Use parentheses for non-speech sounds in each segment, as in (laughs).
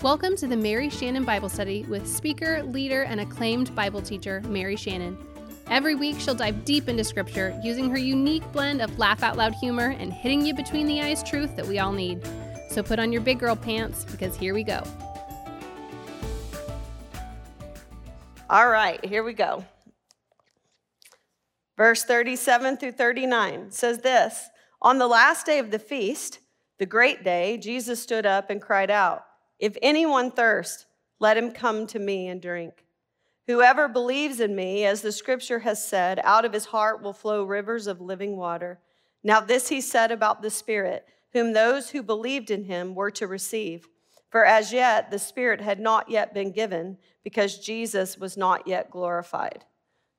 Welcome to the Mary Shannon Bible Study with speaker, leader, and acclaimed Bible teacher, Mary Shannon. Every week, she'll dive deep into Scripture using her unique blend of laugh out loud humor and hitting you between the eyes truth that we all need. So put on your big girl pants because here we go. All right, here we go. Verse 37 through 39 says this On the last day of the feast, the great day, Jesus stood up and cried out. If anyone thirst, let him come to me and drink. Whoever believes in me, as the scripture has said, out of his heart will flow rivers of living water. Now, this he said about the Spirit, whom those who believed in him were to receive. For as yet the Spirit had not yet been given, because Jesus was not yet glorified.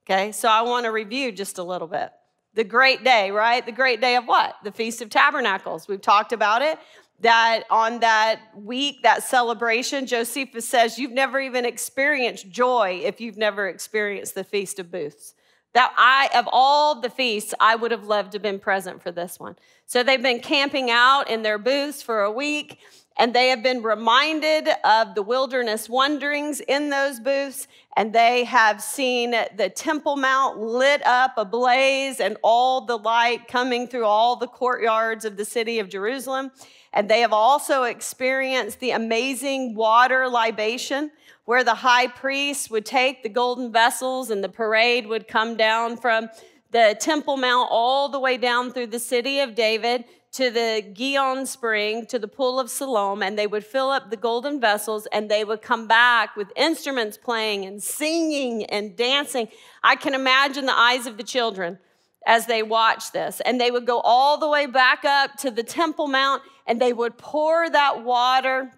Okay, so I want to review just a little bit. The great day, right? The great day of what? The Feast of Tabernacles. We've talked about it that on that week, that celebration, Josephus says, You've never even experienced joy if you've never experienced the Feast of Booths. That I, of all the feasts, I would have loved to have been present for this one. So they've been camping out in their booths for a week, and they have been reminded of the wilderness wanderings in those booths, and they have seen the Temple Mount lit up ablaze and all the light coming through all the courtyards of the city of Jerusalem. And they have also experienced the amazing water libation where the high priest would take the golden vessels and the parade would come down from the Temple Mount all the way down through the city of David to the Gihon spring, to the pool of Siloam, and they would fill up the golden vessels and they would come back with instruments playing and singing and dancing. I can imagine the eyes of the children as they watched this. And they would go all the way back up to the Temple Mount and they would pour that water.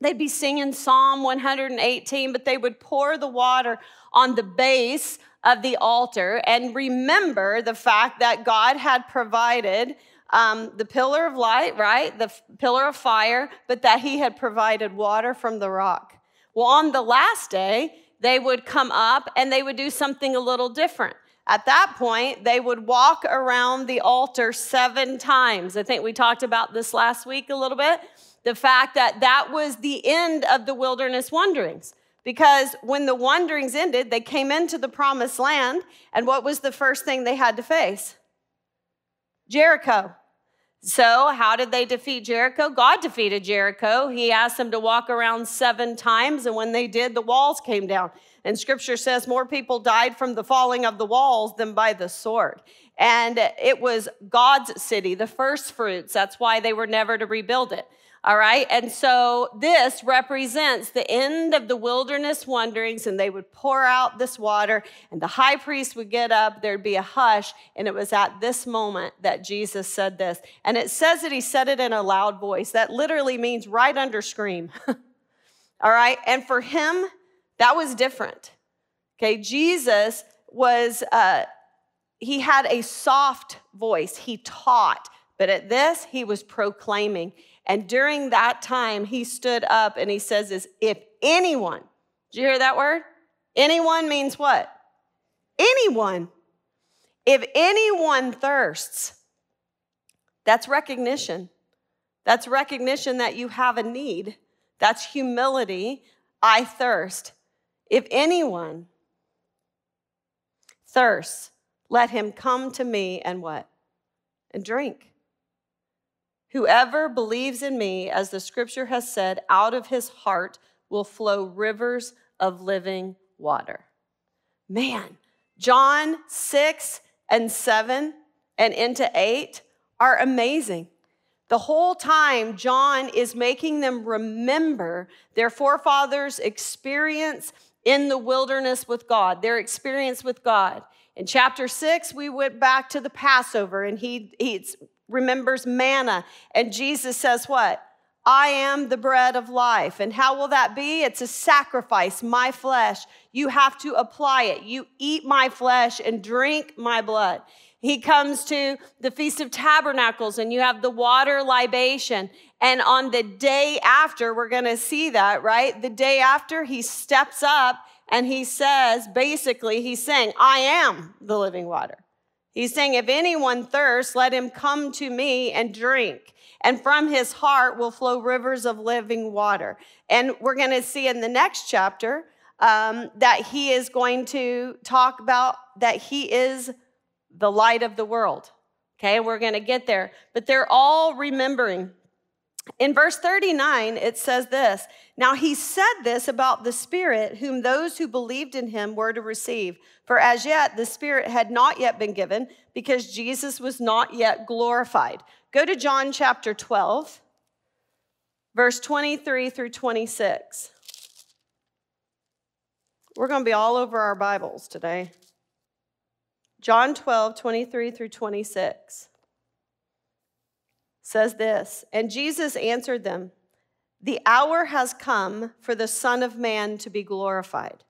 They'd be singing Psalm 118, but they would pour the water on the base of the altar and remember the fact that God had provided um, the pillar of light, right? The f- pillar of fire, but that He had provided water from the rock. Well, on the last day, they would come up and they would do something a little different. At that point, they would walk around the altar seven times. I think we talked about this last week a little bit. The fact that that was the end of the wilderness wanderings. Because when the wanderings ended, they came into the promised land, and what was the first thing they had to face? Jericho. So, how did they defeat Jericho? God defeated Jericho. He asked them to walk around seven times, and when they did, the walls came down. And scripture says more people died from the falling of the walls than by the sword. And it was God's city, the first fruits. That's why they were never to rebuild it. All right. And so this represents the end of the wilderness wanderings, and they would pour out this water, and the high priest would get up. There'd be a hush. And it was at this moment that Jesus said this. And it says that he said it in a loud voice. That literally means right under scream. (laughs) All right. And for him, that was different. Okay, Jesus was, uh, he had a soft voice. He taught, but at this, he was proclaiming. And during that time, he stood up and he says this, if anyone, did you hear that word? Anyone means what? Anyone. If anyone thirsts, that's recognition. That's recognition that you have a need. That's humility. I thirst. If anyone thirsts, let him come to me and what? And drink. Whoever believes in me, as the scripture has said, out of his heart will flow rivers of living water. Man, John 6 and 7 and into 8 are amazing. The whole time, John is making them remember their forefathers' experience in the wilderness with God, their experience with God. In chapter six, we went back to the Passover and he, he remembers manna. And Jesus says, What? I am the bread of life. And how will that be? It's a sacrifice, my flesh. You have to apply it. You eat my flesh and drink my blood. He comes to the Feast of Tabernacles and you have the water libation. And on the day after, we're going to see that, right? The day after, he steps up and he says, basically, he's saying, I am the living water. He's saying, if anyone thirsts, let him come to me and drink. and from his heart will flow rivers of living water. And we're going to see in the next chapter um, that he is going to talk about that he is the light of the world. Okay, we're going to get there. But they're all remembering. In verse 39, it says this Now he said this about the Spirit, whom those who believed in him were to receive. For as yet the Spirit had not yet been given, because Jesus was not yet glorified. Go to John chapter 12, verse 23 through 26. We're going to be all over our Bibles today. John 12, 23 through 26 says this And Jesus answered them, The hour has come for the Son of Man to be glorified.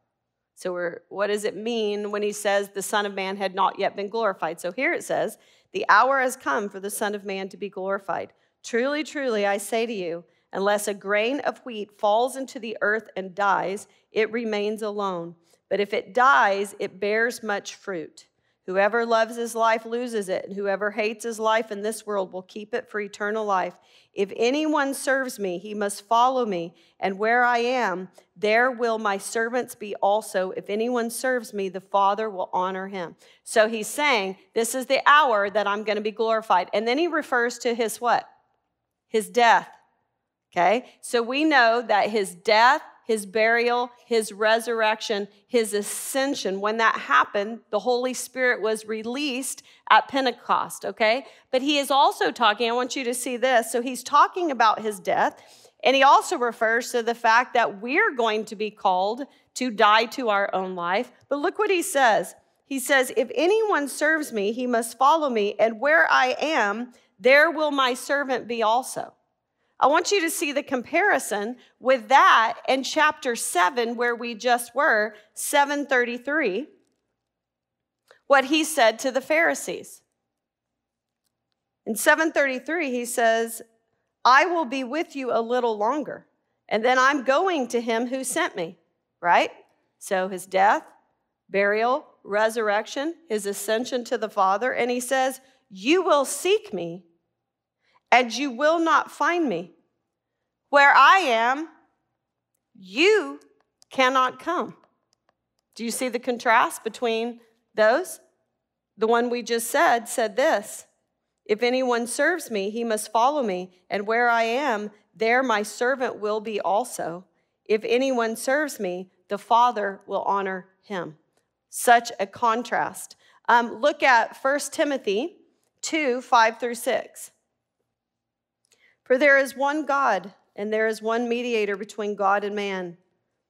So, what does it mean when he says the Son of Man had not yet been glorified? So, here it says, The hour has come for the Son of Man to be glorified. Truly, truly, I say to you, unless a grain of wheat falls into the earth and dies, it remains alone. But if it dies, it bears much fruit. Whoever loves his life loses it, and whoever hates his life in this world will keep it for eternal life. If anyone serves me, he must follow me, and where I am, there will my servants be also. If anyone serves me, the Father will honor him. So he's saying, This is the hour that I'm going to be glorified. And then he refers to his what? His death. Okay? So we know that his death, his burial, his resurrection, his ascension. When that happened, the Holy Spirit was released at Pentecost, okay? But he is also talking, I want you to see this. So he's talking about his death, and he also refers to the fact that we're going to be called to die to our own life. But look what he says. He says, If anyone serves me, he must follow me, and where I am, there will my servant be also. I want you to see the comparison with that in chapter 7, where we just were, 733, what he said to the Pharisees. In 733, he says, I will be with you a little longer, and then I'm going to him who sent me, right? So his death, burial, resurrection, his ascension to the Father, and he says, You will seek me and you will not find me. Where I am, you cannot come. Do you see the contrast between those? The one we just said said this If anyone serves me, he must follow me, and where I am, there my servant will be also. If anyone serves me, the Father will honor him. Such a contrast. Um, look at 1 Timothy 2 5 through 6. For there is one God, and there is one mediator between God and man,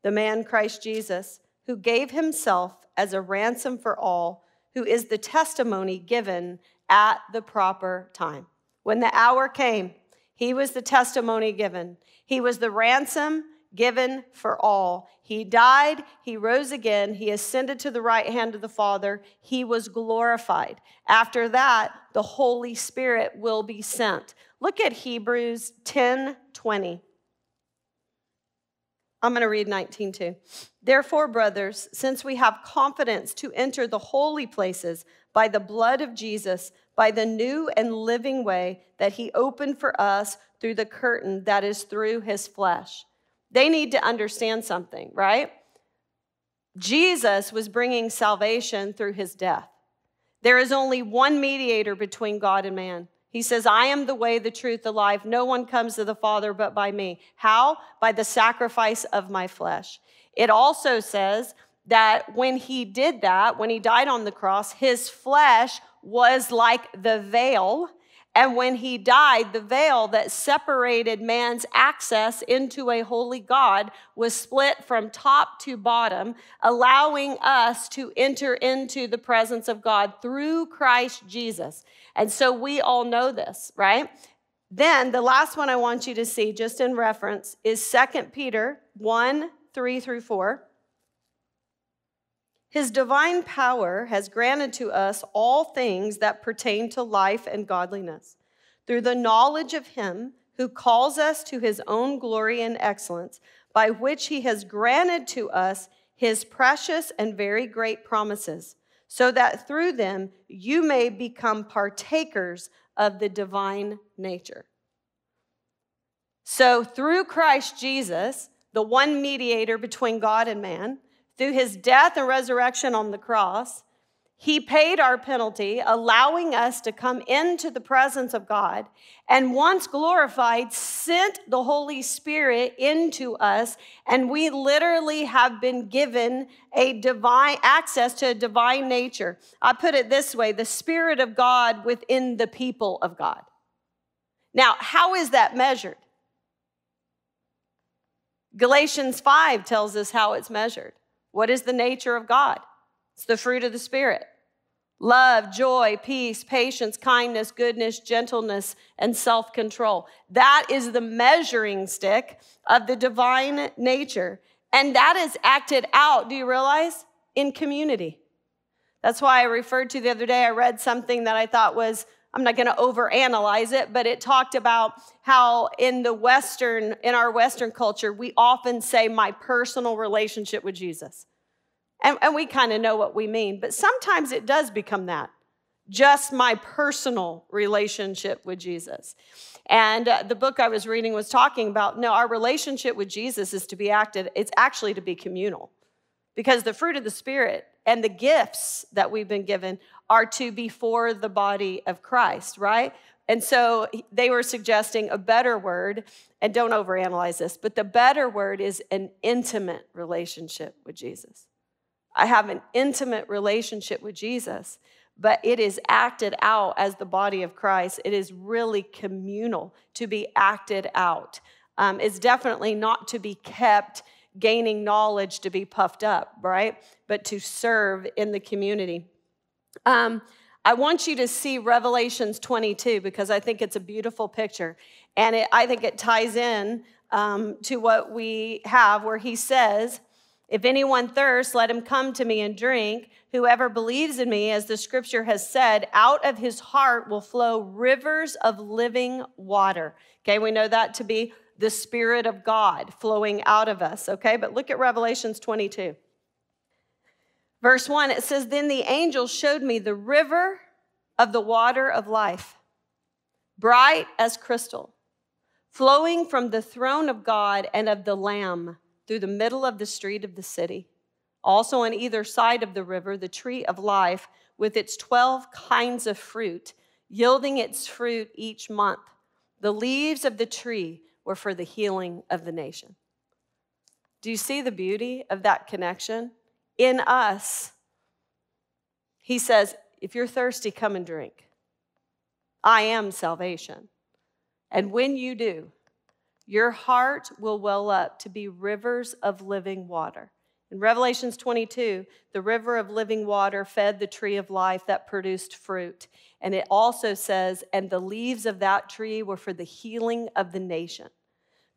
the man Christ Jesus, who gave himself as a ransom for all, who is the testimony given at the proper time. When the hour came, he was the testimony given. He was the ransom given for all. He died, he rose again, he ascended to the right hand of the Father, he was glorified. After that, the Holy Spirit will be sent. Look at Hebrews 10 20. I'm going to read 19 too. Therefore, brothers, since we have confidence to enter the holy places by the blood of Jesus, by the new and living way that he opened for us through the curtain that is through his flesh. They need to understand something, right? Jesus was bringing salvation through his death. There is only one mediator between God and man. He says, I am the way, the truth, the life. No one comes to the Father but by me. How? By the sacrifice of my flesh. It also says that when he did that, when he died on the cross, his flesh was like the veil and when he died, the veil that separated man's access into a holy God was split from top to bottom, allowing us to enter into the presence of God through Christ Jesus. And so we all know this, right? Then the last one I want you to see, just in reference, is 2 Peter 1 3 through 4. His divine power has granted to us all things that pertain to life and godliness through the knowledge of Him who calls us to His own glory and excellence, by which He has granted to us His precious and very great promises, so that through them you may become partakers of the divine nature. So, through Christ Jesus, the one mediator between God and man, through his death and resurrection on the cross, he paid our penalty, allowing us to come into the presence of God, and once glorified, sent the Holy Spirit into us, and we literally have been given a divine access to a divine nature. I put it this way the Spirit of God within the people of God. Now, how is that measured? Galatians 5 tells us how it's measured. What is the nature of God? It's the fruit of the Spirit love, joy, peace, patience, kindness, goodness, gentleness, and self control. That is the measuring stick of the divine nature. And that is acted out, do you realize? In community. That's why I referred to the other day, I read something that I thought was, I'm not going to overanalyze it, but it talked about how in the Western, in our Western culture, we often say, my personal relationship with Jesus. And, and we kind of know what we mean, but sometimes it does become that just my personal relationship with Jesus. And uh, the book I was reading was talking about no, our relationship with Jesus is to be acted, it's actually to be communal. Because the fruit of the Spirit and the gifts that we've been given are to be for the body of Christ, right? And so they were suggesting a better word, and don't overanalyze this, but the better word is an intimate relationship with Jesus. I have an intimate relationship with Jesus, but it is acted out as the body of Christ. It is really communal to be acted out. Um, it's definitely not to be kept gaining knowledge to be puffed up, right? But to serve in the community. Um, I want you to see Revelations 22 because I think it's a beautiful picture. And it, I think it ties in um, to what we have where he says, if anyone thirsts, let him come to me and drink. Whoever believes in me, as the scripture has said, out of his heart will flow rivers of living water. Okay, we know that to be the Spirit of God flowing out of us. Okay, but look at Revelations 22. Verse 1, it says, Then the angel showed me the river of the water of life, bright as crystal, flowing from the throne of God and of the Lamb through the middle of the street of the city. Also, on either side of the river, the tree of life with its 12 kinds of fruit, yielding its fruit each month. The leaves of the tree were for the healing of the nation. Do you see the beauty of that connection? In us, he says, if you're thirsty, come and drink. I am salvation. And when you do, your heart will well up to be rivers of living water. In Revelations 22, the river of living water fed the tree of life that produced fruit. And it also says, and the leaves of that tree were for the healing of the nation.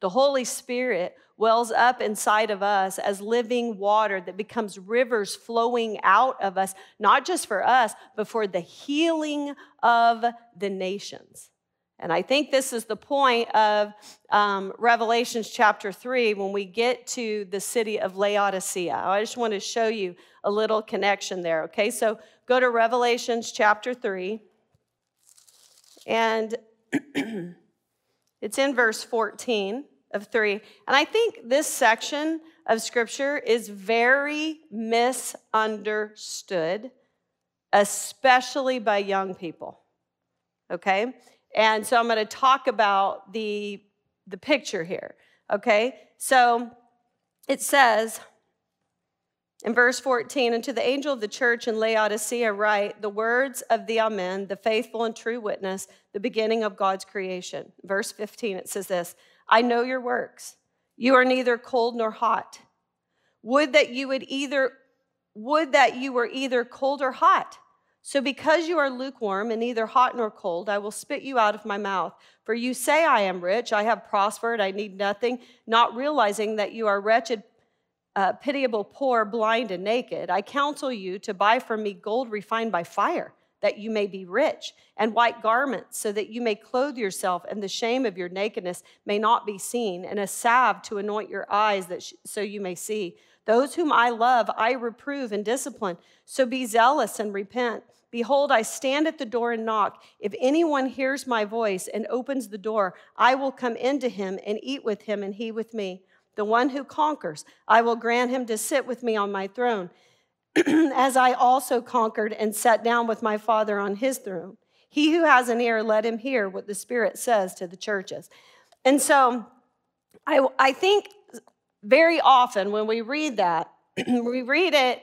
The Holy Spirit wells up inside of us as living water that becomes rivers flowing out of us, not just for us, but for the healing of the nations. And I think this is the point of um, Revelations chapter 3 when we get to the city of Laodicea. I just want to show you a little connection there, okay? So go to Revelations chapter 3, and (clears throat) it's in verse 14 of 3. And I think this section of scripture is very misunderstood, especially by young people, okay? And so I'm going to talk about the, the picture here. Okay? So it says in verse 14, and to the angel of the church in Laodicea, write the words of the Amen, the faithful and true witness, the beginning of God's creation. Verse 15, it says this I know your works. You are neither cold nor hot. Would that you would either would that you were either cold or hot. So, because you are lukewarm and neither hot nor cold, I will spit you out of my mouth. For you say, I am rich, I have prospered, I need nothing, not realizing that you are wretched, uh, pitiable, poor, blind, and naked. I counsel you to buy from me gold refined by fire, that you may be rich, and white garments, so that you may clothe yourself, and the shame of your nakedness may not be seen, and a salve to anoint your eyes, that sh- so you may see. Those whom I love, I reprove and discipline. So be zealous and repent. Behold, I stand at the door and knock. If anyone hears my voice and opens the door, I will come into him and eat with him, and he with me. The one who conquers, I will grant him to sit with me on my throne, (clears throat) as I also conquered and sat down with my Father on his throne. He who has an ear, let him hear what the Spirit says to the churches. And so I, I think very often when we read that, (clears throat) we read it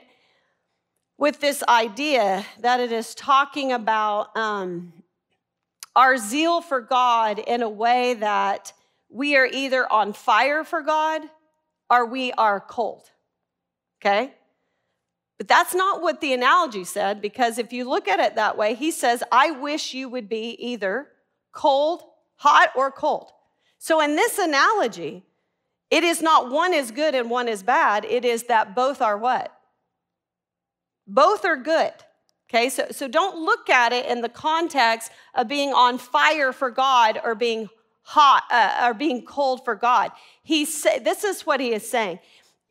with this idea that it is talking about um, our zeal for God in a way that we are either on fire for God or we are cold. Okay? But that's not what the analogy said, because if you look at it that way, he says, I wish you would be either cold, hot, or cold. So in this analogy, it is not one is good and one is bad. It is that both are what? Both are good. Okay, so, so don't look at it in the context of being on fire for God or being hot uh, or being cold for God. He say, this is what he is saying.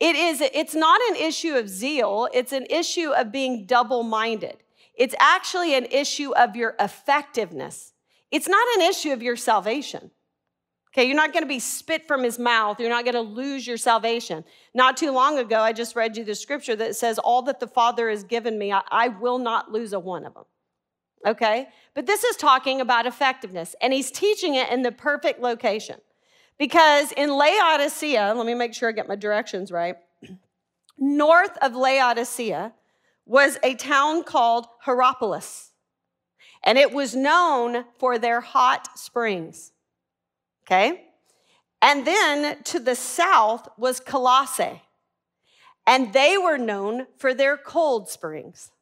It is, it's not an issue of zeal, it's an issue of being double minded. It's actually an issue of your effectiveness. It's not an issue of your salvation. Okay, you're not to be spit from his mouth. You're not to lose your salvation. Not too long ago, I just read you the scripture that says, All that the Father has given me, I, I will not lose a one of them. Okay? But this is talking about effectiveness, and he's teaching it in the perfect location. Because in Laodicea, let me make sure I get my directions right. North of Laodicea was a town called Hierapolis, and it was known for their hot springs. Okay? And then to the south was Colossae, and they were known for their cold springs.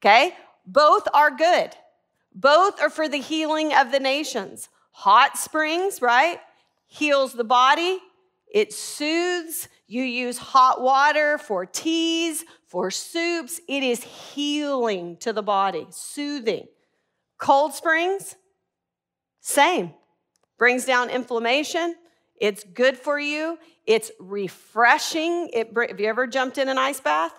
Okay? Both are good. Both are for the healing of the nations. Hot springs, right? Heals the body, it soothes. You use hot water for teas, for soups. It is healing to the body, soothing. Cold springs, same. Brings down inflammation. It's good for you. It's refreshing. It, have you ever jumped in an ice bath?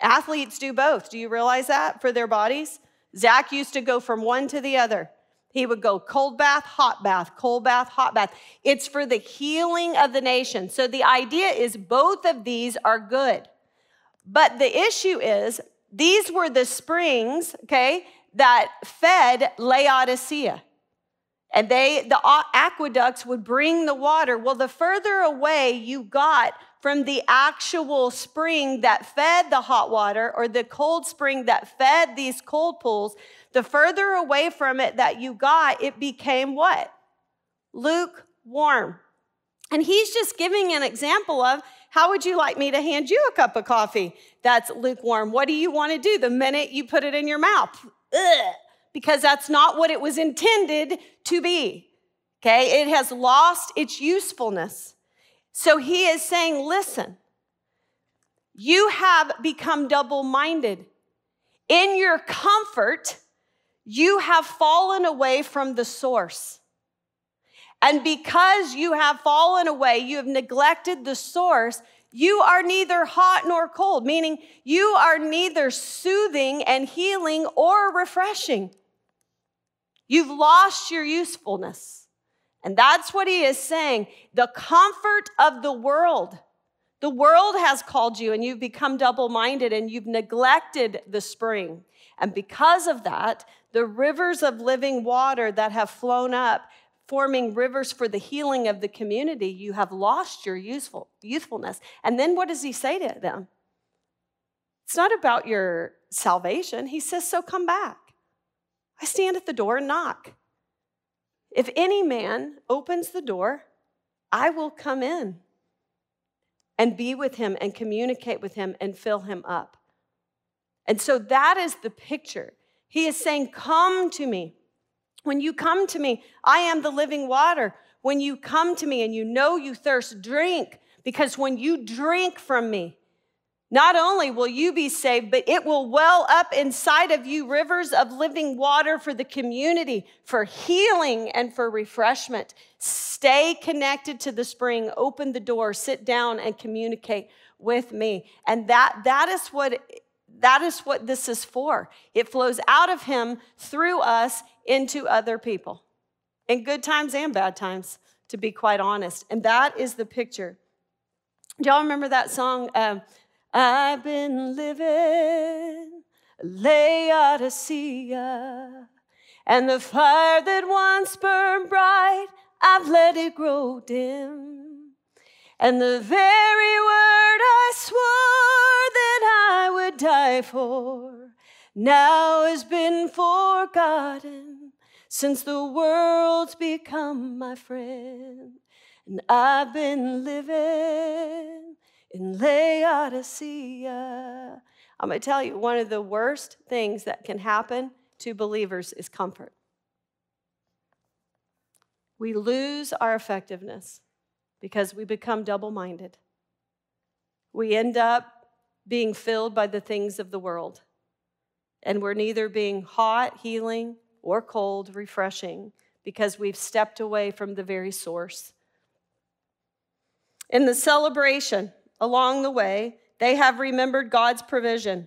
Athletes do both. Do you realize that for their bodies? Zach used to go from one to the other. He would go cold bath, hot bath, cold bath, hot bath. It's for the healing of the nation. So the idea is both of these are good. But the issue is these were the springs, okay, that fed Laodicea. And they the aqueducts would bring the water. Well, the further away you got from the actual spring that fed the hot water or the cold spring that fed these cold pools, the further away from it that you got, it became what? Lukewarm. And he's just giving an example of how would you like me to hand you a cup of coffee that's lukewarm? What do you want to do the minute you put it in your mouth? Ugh, because that's not what it was intended to be. Okay, it has lost its usefulness. So he is saying, listen, you have become double minded. In your comfort, you have fallen away from the source. And because you have fallen away, you have neglected the source, you are neither hot nor cold, meaning you are neither soothing and healing or refreshing. You've lost your usefulness. And that's what he is saying. The comfort of the world. The world has called you and you've become double minded and you've neglected the spring. And because of that, the rivers of living water that have flown up, forming rivers for the healing of the community, you have lost your useful, youthfulness. And then what does he say to them? It's not about your salvation. He says, So come back. I stand at the door and knock. If any man opens the door, I will come in and be with him and communicate with him and fill him up. And so that is the picture. He is saying, Come to me. When you come to me, I am the living water. When you come to me and you know you thirst, drink, because when you drink from me, not only will you be saved, but it will well up inside of you rivers of living water for the community, for healing and for refreshment. Stay connected to the spring, open the door, sit down and communicate with me. And that, that is what that is what this is for. It flows out of him through us into other people in good times and bad times, to be quite honest. And that is the picture. Do y'all remember that song? Um, I've been living Laodicea, and the fire that once burned bright, I've let it grow dim. And the very word I swore that I would die for now has been forgotten since the world's become my friend. And I've been living in Laodicea. I'm going to tell you, one of the worst things that can happen to believers is comfort. We lose our effectiveness because we become double minded. We end up being filled by the things of the world, and we're neither being hot, healing, or cold, refreshing, because we've stepped away from the very source. In the celebration along the way, they have remembered God's provision.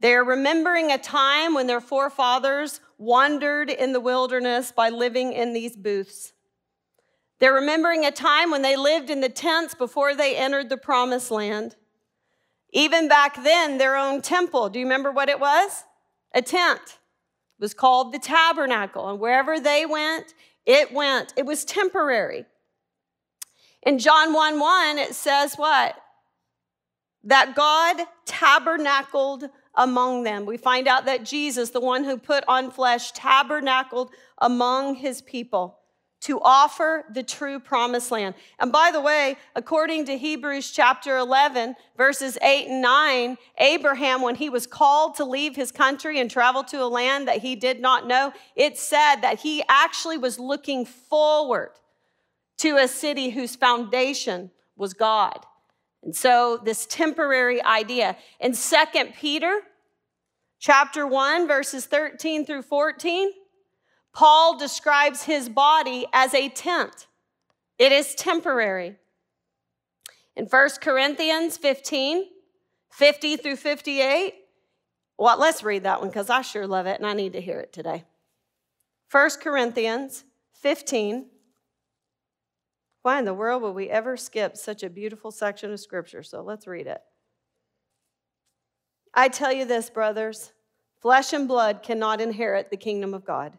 They're remembering a time when their forefathers wandered in the wilderness by living in these booths. They're remembering a time when they lived in the tents before they entered the promised land. Even back then, their own temple, do you remember what it was? A tent. It was called the tabernacle. And wherever they went, it went. It was temporary. In John 1 1, it says what? that God tabernacled among them. We find out that Jesus, the one who put on flesh, tabernacled among his people to offer the true promised land. And by the way, according to Hebrews chapter 11, verses 8 and 9, Abraham, when he was called to leave his country and travel to a land that he did not know, it said that he actually was looking forward to a city whose foundation was God. And so this temporary idea in Second Peter chapter 1 verses 13 through 14, Paul describes his body as a tent. It is temporary. In 1 Corinthians 15, 50 through 58, well, let's read that one because I sure love it and I need to hear it today. 1 Corinthians 15, why in the world would we ever skip such a beautiful section of scripture? So let's read it. I tell you this, brothers flesh and blood cannot inherit the kingdom of God,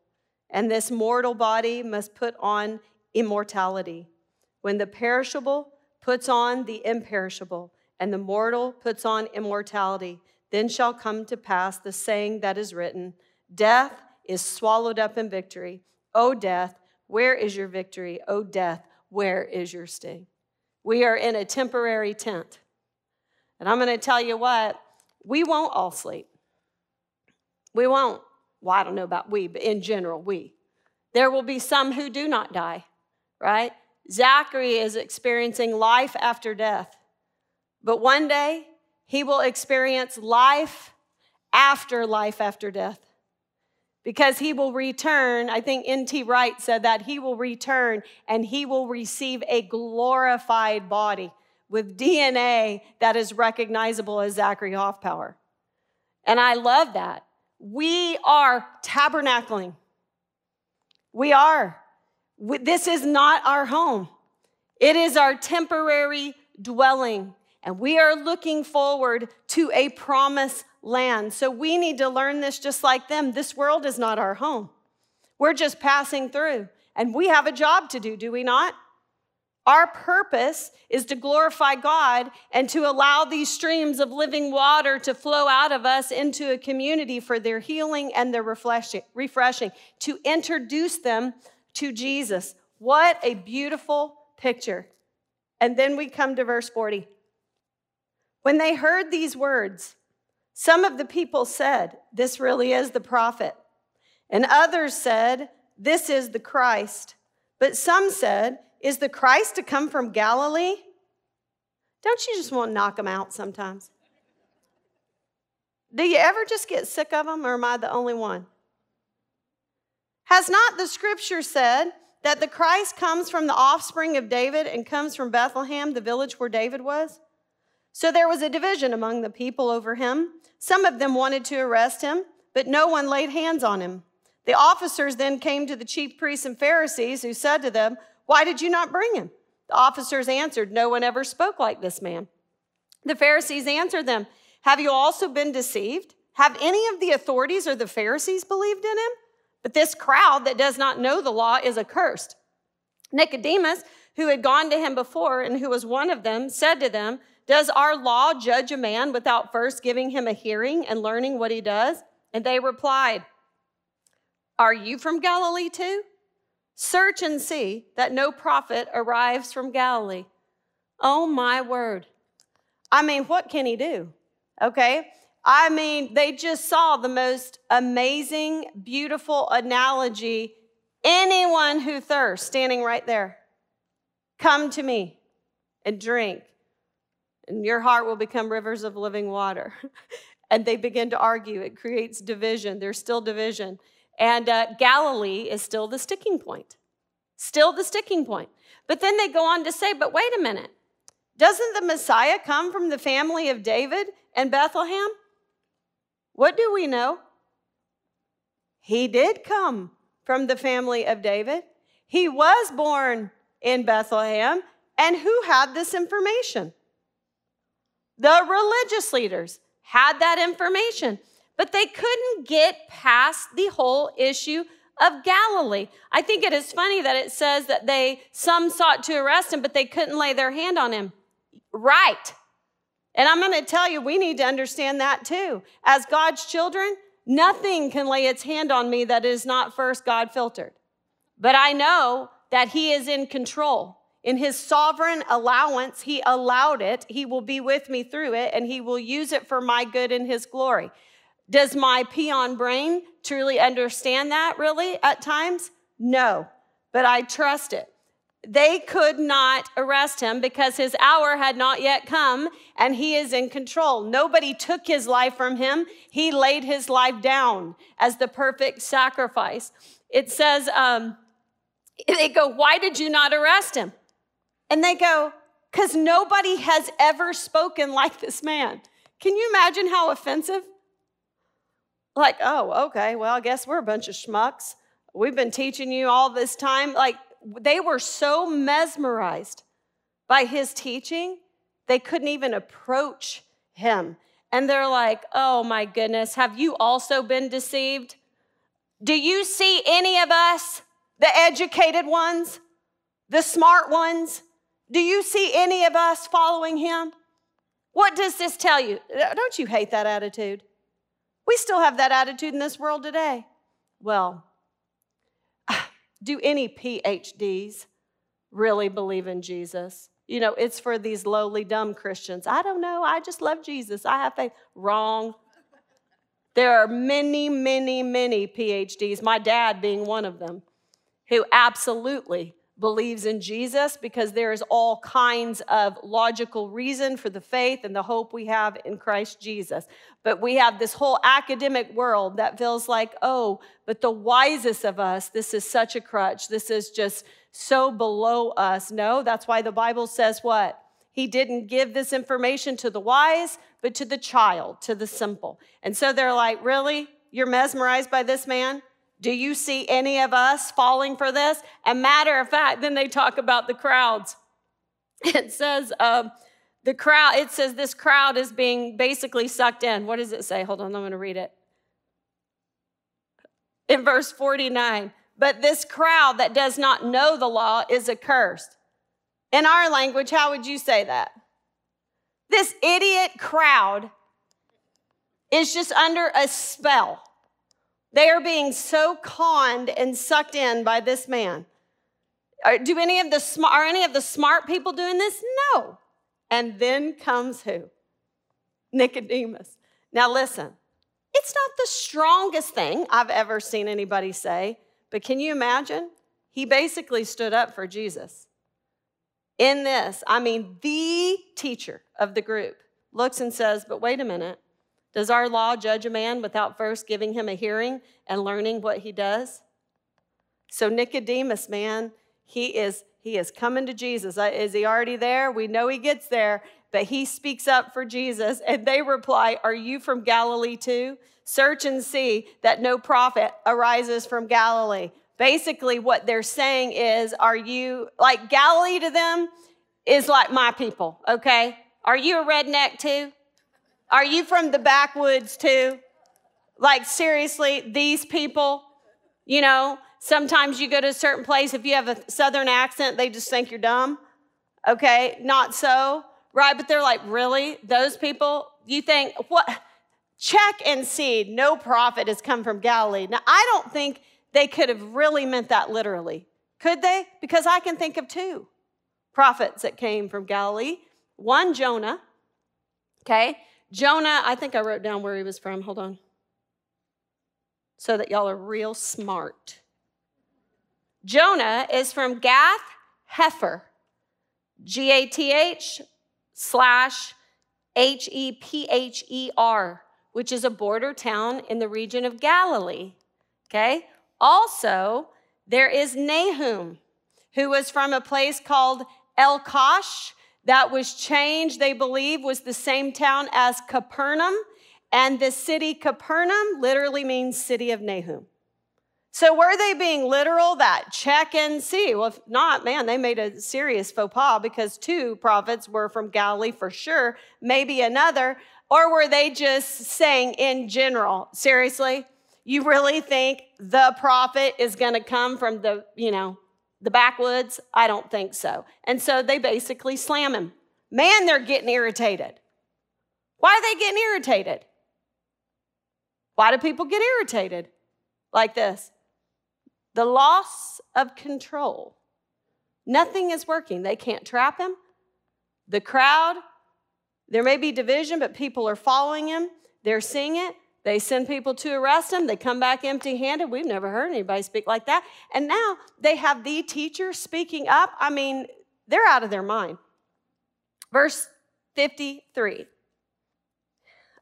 and this mortal body must put on immortality. When the perishable puts on the imperishable, and the mortal puts on immortality, then shall come to pass the saying that is written Death is swallowed up in victory. O death, where is your victory? O death, where is your sting? We are in a temporary tent. And I'm going to tell you what, we won't all sleep. We won't. Well, I don't know about we, but in general, we. There will be some who do not die, right? Zachary is experiencing life after death. But one day, he will experience life after life after death because he will return. I think N.T. Wright said that he will return and he will receive a glorified body with DNA that is recognizable as Zachary Hoffpower. And I love that. We are tabernacling. We are. This is not our home, it is our temporary dwelling. And we are looking forward to a promise land. So we need to learn this just like them. This world is not our home. We're just passing through. And we have a job to do, do we not? Our purpose is to glorify God and to allow these streams of living water to flow out of us into a community for their healing and their refreshing, to introduce them to Jesus. What a beautiful picture. And then we come to verse 40. When they heard these words, Some of the people said, This really is the prophet. And others said, This is the Christ. But some said, Is the Christ to come from Galilee? Don't you just want to knock them out sometimes? Do you ever just get sick of them, or am I the only one? Has not the scripture said that the Christ comes from the offspring of David and comes from Bethlehem, the village where David was? So there was a division among the people over him. Some of them wanted to arrest him, but no one laid hands on him. The officers then came to the chief priests and Pharisees, who said to them, Why did you not bring him? The officers answered, No one ever spoke like this man. The Pharisees answered them, Have you also been deceived? Have any of the authorities or the Pharisees believed in him? But this crowd that does not know the law is accursed. Nicodemus, who had gone to him before and who was one of them, said to them, Does our law judge a man without first giving him a hearing and learning what he does? And they replied, Are you from Galilee too? Search and see that no prophet arrives from Galilee. Oh my word. I mean, what can he do? Okay. I mean, they just saw the most amazing, beautiful analogy. Anyone who thirsts, standing right there, come to me and drink, and your heart will become rivers of living water. (laughs) and they begin to argue. It creates division. There's still division. And uh, Galilee is still the sticking point, still the sticking point. But then they go on to say, but wait a minute. Doesn't the Messiah come from the family of David and Bethlehem? What do we know? He did come from the family of David. He was born in Bethlehem. And who had this information? The religious leaders had that information, but they couldn't get past the whole issue of Galilee. I think it is funny that it says that they some sought to arrest him, but they couldn't lay their hand on him. Right. And I'm going to tell you, we need to understand that too. As God's children, nothing can lay its hand on me that is not first God filtered. But I know that He is in control. In His sovereign allowance, He allowed it. He will be with me through it, and He will use it for my good and His glory. Does my peon brain truly understand that, really, at times? No, but I trust it. They could not arrest him because his hour had not yet come and he is in control. Nobody took his life from him. He laid his life down as the perfect sacrifice. It says, um, they go, Why did you not arrest him? And they go, Because nobody has ever spoken like this man. Can you imagine how offensive? Like, oh, okay, well, I guess we're a bunch of schmucks. We've been teaching you all this time. Like, they were so mesmerized by his teaching, they couldn't even approach him. And they're like, oh my goodness, have you also been deceived? Do you see any of us, the educated ones, the smart ones? Do you see any of us following him? What does this tell you? Don't you hate that attitude? We still have that attitude in this world today. Well, (sighs) do any PhDs really believe in Jesus? You know, it's for these lowly, dumb Christians. I don't know. I just love Jesus. I have faith. Wrong. There are many, many, many PhDs, my dad being one of them, who absolutely believes in Jesus because there is all kinds of logical reason for the faith and the hope we have in Christ Jesus. But we have this whole academic world that feels like, oh, but the wisest of us, this is such a crutch. This is just so below us. No, that's why the Bible says what? He didn't give this information to the wise, but to the child, to the simple. And so they're like, really? You're mesmerized by this man? Do you see any of us falling for this? And matter of fact, then they talk about the crowds. (laughs) It says, um, the crowd, it says this crowd is being basically sucked in. What does it say? Hold on, I'm going to read it. In verse 49, but this crowd that does not know the law is accursed. In our language, how would you say that? This idiot crowd is just under a spell. They are being so conned and sucked in by this man. Are, do any of the are any of the smart people doing this? No. And then comes who? Nicodemus. Now, listen, it's not the strongest thing I've ever seen anybody say, but can you imagine? He basically stood up for Jesus. In this, I mean, the teacher of the group looks and says, But wait a minute. Does our law judge a man without first giving him a hearing and learning what he does? So Nicodemus, man, he is he is coming to Jesus. Uh, is he already there? We know he gets there, but he speaks up for Jesus and they reply, "Are you from Galilee too? Search and see that no prophet arises from Galilee." Basically what they're saying is, "Are you like Galilee to them is like my people, okay? Are you a redneck too? Are you from the backwoods too? Like, seriously, these people, you know, sometimes you go to a certain place, if you have a southern accent, they just think you're dumb. Okay, not so, right? But they're like, really? Those people? You think, what? Check and see, no prophet has come from Galilee. Now, I don't think they could have really meant that literally. Could they? Because I can think of two prophets that came from Galilee. One, Jonah, okay? Jonah, I think I wrote down where he was from. Hold on. So that y'all are real smart. Jonah is from Gath Hepher, G A T H slash H E P H E R, which is a border town in the region of Galilee. Okay? Also, there is Nahum, who was from a place called Elkosh, that was changed, they believe, was the same town as Capernaum. And the city Capernaum literally means city of Nahum. So were they being literal that check and see? Well, if not, man, they made a serious faux pas because two prophets were from Galilee for sure, maybe another. Or were they just saying in general, seriously, you really think the prophet is going to come from the, you know, the backwoods? I don't think so. And so they basically slam him. Man, they're getting irritated. Why are they getting irritated? Why do people get irritated like this? The loss of control. Nothing is working. They can't trap him. The crowd, there may be division, but people are following him. They're seeing it. They send people to arrest him. They come back empty handed. We've never heard anybody speak like that. And now they have the teacher speaking up. I mean, they're out of their mind. Verse 53.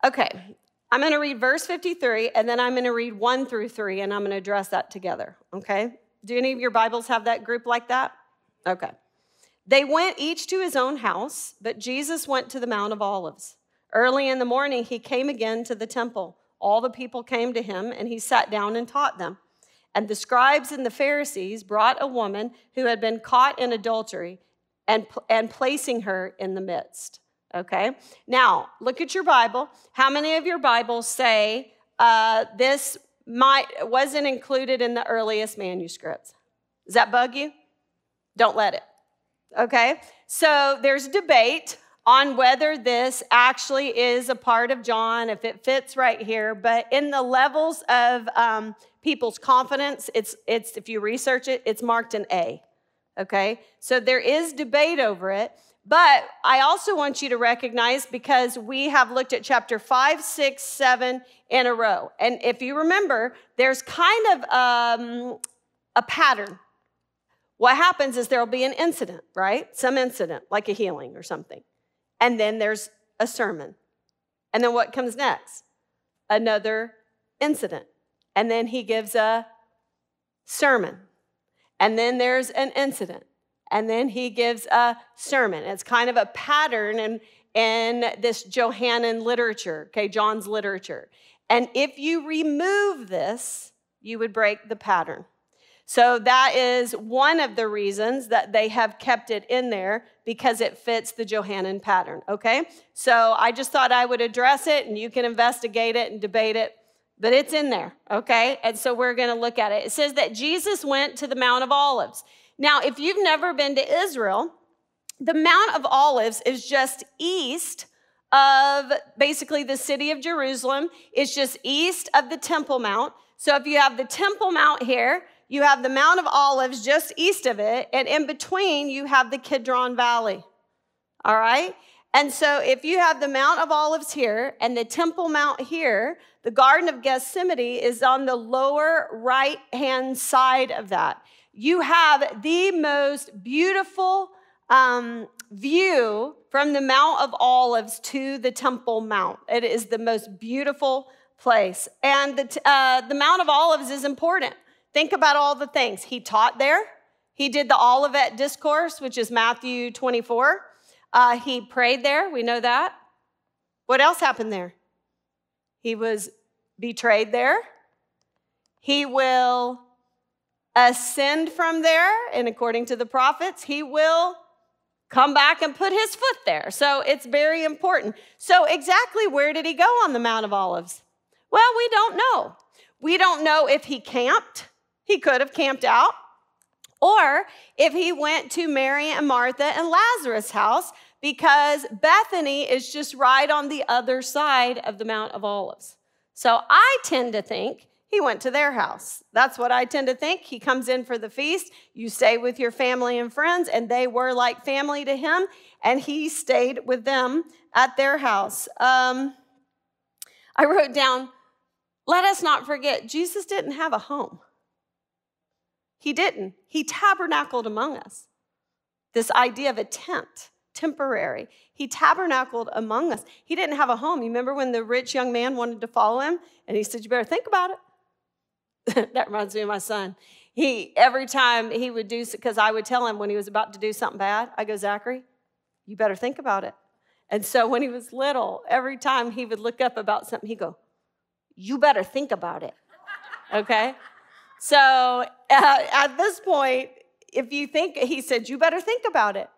Okay, I'm going to read verse 53 and then I'm going to read 1 through 3 and I'm going to address that together. Okay? Do any of your Bibles have that group like that? Okay. They went each to his own house, but Jesus went to the Mount of Olives. Early in the morning, he came again to the temple all the people came to him, and he sat down and taught them. And the scribes and the Pharisees brought a woman who had been caught in adultery and, and placing her in the midst. Okay? Now, look at your Bible. How many of your Bibles say uh, this might, wasn't included in the earliest manuscripts? Does that bug you? Don't let it. Okay? So there's debate on whether this actually is a part of John, if it fits right here. But in the levels of um, people's confidence, it's, it's, if you research it, it's marked an A. Okay? So there is debate over it. But I also want you to recognize because we have looked at chapter five, six, seven in a row. And if you remember, there's kind of um, a pattern. What happens is there'll be an incident, right? Some incident, like a healing or something. And then there's a sermon. And then what comes next? Another incident. And then he gives a sermon. And then there's an incident. And then he gives a sermon. It's kind of a pattern in, in this Johannine literature, okay, John's literature. And if you remove this, you would break the pattern. So that is one of the reasons that they have kept it in there because it fits the Johannine pattern, okay? So I just thought I would address it and you can investigate it and debate it, but it's in there, okay? And so we're gonna look at it. It says that Jesus went to the Mount of Olives. Now, if you've never been to Israel, the Mount of Olives is just east of basically the city of Jerusalem. It's just east of the Temple Mount. So if you have the Temple Mount here, you have the Mount of Olives just east of it, and in between, you have the Kidron Valley. All right? And so, if you have the Mount of Olives here and the Temple Mount here, the Garden of Gethsemane is on the lower right hand side of that. You have the most beautiful um, view from the Mount of Olives to the Temple Mount. It is the most beautiful place. And the, uh, the Mount of Olives is important. Think about all the things. He taught there, he did the Olivet Discourse, which is Matthew 24. Uh, he prayed there, we know that. What else happened there? He was betrayed there. He will ascend from there, and according to the prophets, he will come back and put his foot there. So it's very important. So, exactly where did he go on the Mount of Olives? Well, we don't know. We don't know if he camped, he could have camped out. Or if he went to Mary and Martha and Lazarus' house, because Bethany is just right on the other side of the Mount of Olives. So I tend to think he went to their house. That's what I tend to think. He comes in for the feast. You stay with your family and friends, and they were like family to him, and he stayed with them at their house. Um, I wrote down, let us not forget, Jesus didn't have a home. He didn't. He tabernacled among us. This idea of a tent, temporary. He tabernacled among us. He didn't have a home. You remember when the rich young man wanted to follow him? And he said, You better think about it. (laughs) that reminds me of my son. He, every time he would do, because I would tell him when he was about to do something bad, I go, Zachary, you better think about it. And so when he was little, every time he would look up about something, he'd go, You better think about it. Okay? So uh, (laughs) at this point, if you think, he said, you better think about it.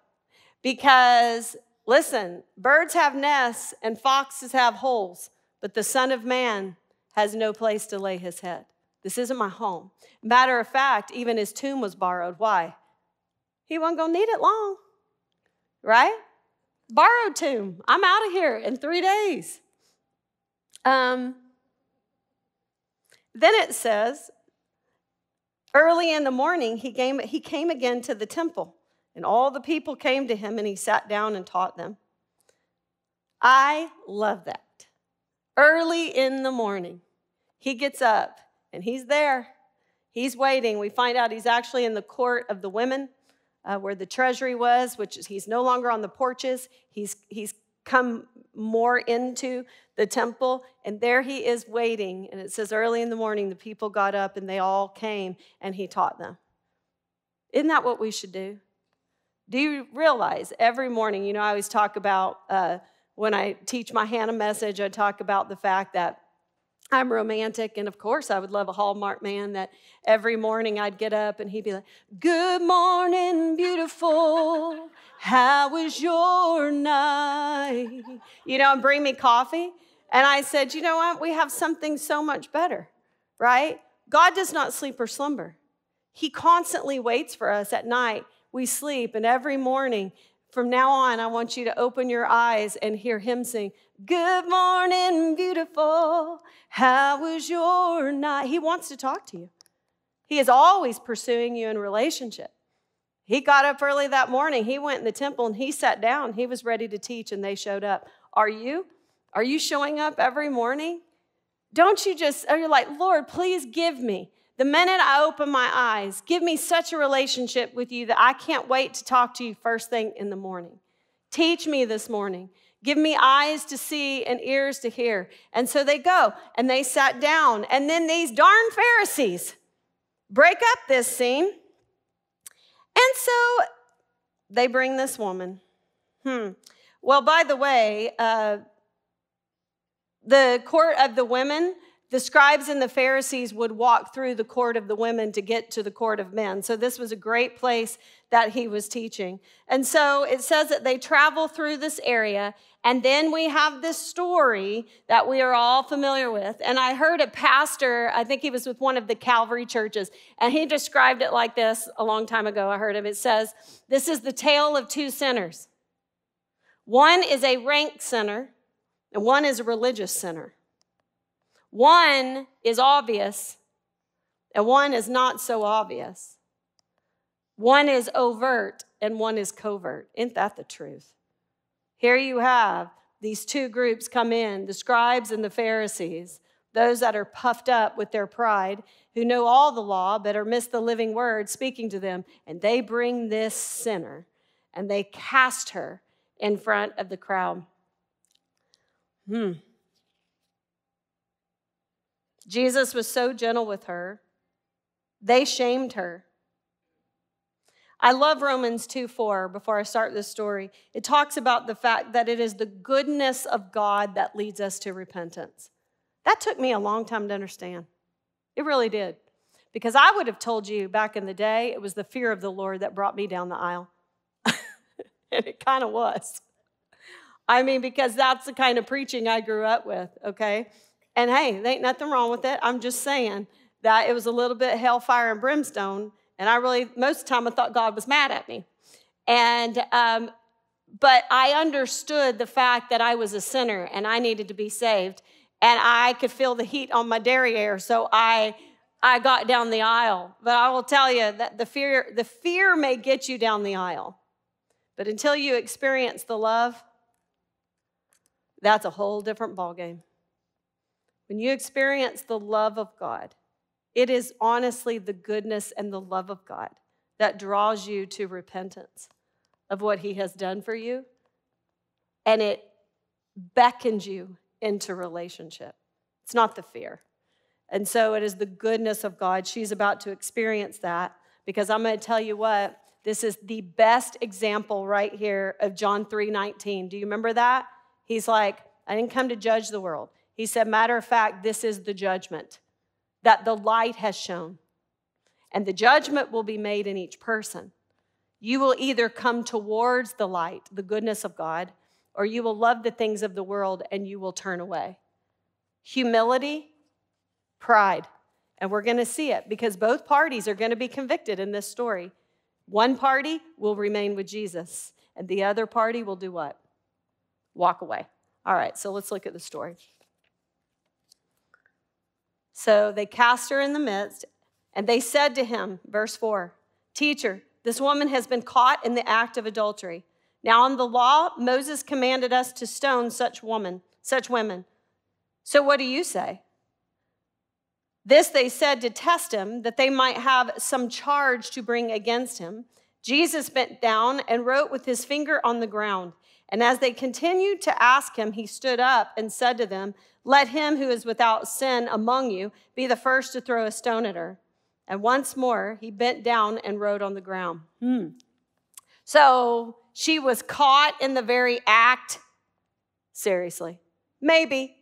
Because listen, birds have nests and foxes have holes, but the Son of Man has no place to lay his head. This isn't my home. Matter of fact, even his tomb was borrowed. Why? He wasn't going to need it long, right? Borrowed tomb. I'm out of here in three days. Um, then it says, Early in the morning, he came, he came again to the temple, and all the people came to him, and he sat down and taught them. I love that. Early in the morning, he gets up and he's there. He's waiting. We find out he's actually in the court of the women uh, where the treasury was, which he's no longer on the porches. He's, he's come more into the temple, and there he is waiting. And it says, early in the morning, the people got up and they all came and he taught them. Isn't that what we should do? Do you realize every morning, you know, I always talk about uh, when I teach my Hannah message, I talk about the fact that I'm romantic, and of course, I would love a Hallmark man that every morning I'd get up and he'd be like, Good morning, beautiful. How was your night? You know, and bring me coffee. And I said, You know what? We have something so much better, right? God does not sleep or slumber. He constantly waits for us at night. We sleep, and every morning from now on, I want you to open your eyes and hear him sing, Good morning, beautiful. How was your night? He wants to talk to you. He is always pursuing you in relationship. He got up early that morning. He went in the temple and he sat down. He was ready to teach, and they showed up. Are you? Are you showing up every morning? Don't you just, are you like, Lord, please give me. The minute I open my eyes, give me such a relationship with you that I can't wait to talk to you first thing in the morning. Teach me this morning. Give me eyes to see and ears to hear. And so they go and they sat down. And then these darn Pharisees break up this scene and so they bring this woman. Hmm. Well, by the way, uh, the court of the women, the scribes and the Pharisees would walk through the court of the women to get to the court of men. So this was a great place that he was teaching. And so it says that they travel through this area and then we have this story that we are all familiar with. And I heard a pastor, I think he was with one of the Calvary churches, and he described it like this a long time ago. I heard him. It says, This is the tale of two sinners. One is a rank sinner, and one is a religious sinner. One is obvious, and one is not so obvious. One is overt, and one is covert. Isn't that the truth? Here you have these two groups come in the scribes and the Pharisees, those that are puffed up with their pride, who know all the law but are miss the living word speaking to them, and they bring this sinner and they cast her in front of the crowd. Hmm. Jesus was so gentle with her, they shamed her. I love Romans 2 4 before I start this story. It talks about the fact that it is the goodness of God that leads us to repentance. That took me a long time to understand. It really did. Because I would have told you back in the day, it was the fear of the Lord that brought me down the aisle. (laughs) and it kind of was. I mean, because that's the kind of preaching I grew up with, okay? And hey, there ain't nothing wrong with it. I'm just saying that it was a little bit hellfire and brimstone and I really, most of the time, I thought God was mad at me. And, um, but I understood the fact that I was a sinner and I needed to be saved. And I could feel the heat on my derriere. So I, I got down the aisle. But I will tell you that the fear, the fear may get you down the aisle. But until you experience the love, that's a whole different ballgame. When you experience the love of God, it is honestly the goodness and the love of God that draws you to repentance of what He has done for you, and it beckons you into relationship. It's not the fear. And so it is the goodness of God. She's about to experience that because I'm going to tell you what, this is the best example right here of John 3:19. Do you remember that? He's like, I didn't come to judge the world. He said, matter of fact, this is the judgment that the light has shown. and the judgment will be made in each person. You will either come towards the light, the goodness of God, or you will love the things of the world and you will turn away. Humility, pride. And we're going to see it because both parties are going to be convicted in this story. One party will remain with Jesus, and the other party will do what? Walk away. All right, so let's look at the story. So they cast her in the midst, and they said to him, verse 4 Teacher, this woman has been caught in the act of adultery. Now, in the law, Moses commanded us to stone such woman, such women. So what do you say? This they said to test him, that they might have some charge to bring against him. Jesus bent down and wrote with his finger on the ground. And as they continued to ask him, he stood up and said to them, let him who is without sin among you be the first to throw a stone at her. And once more, he bent down and wrote on the ground. Hmm. So she was caught in the very act. Seriously. Maybe.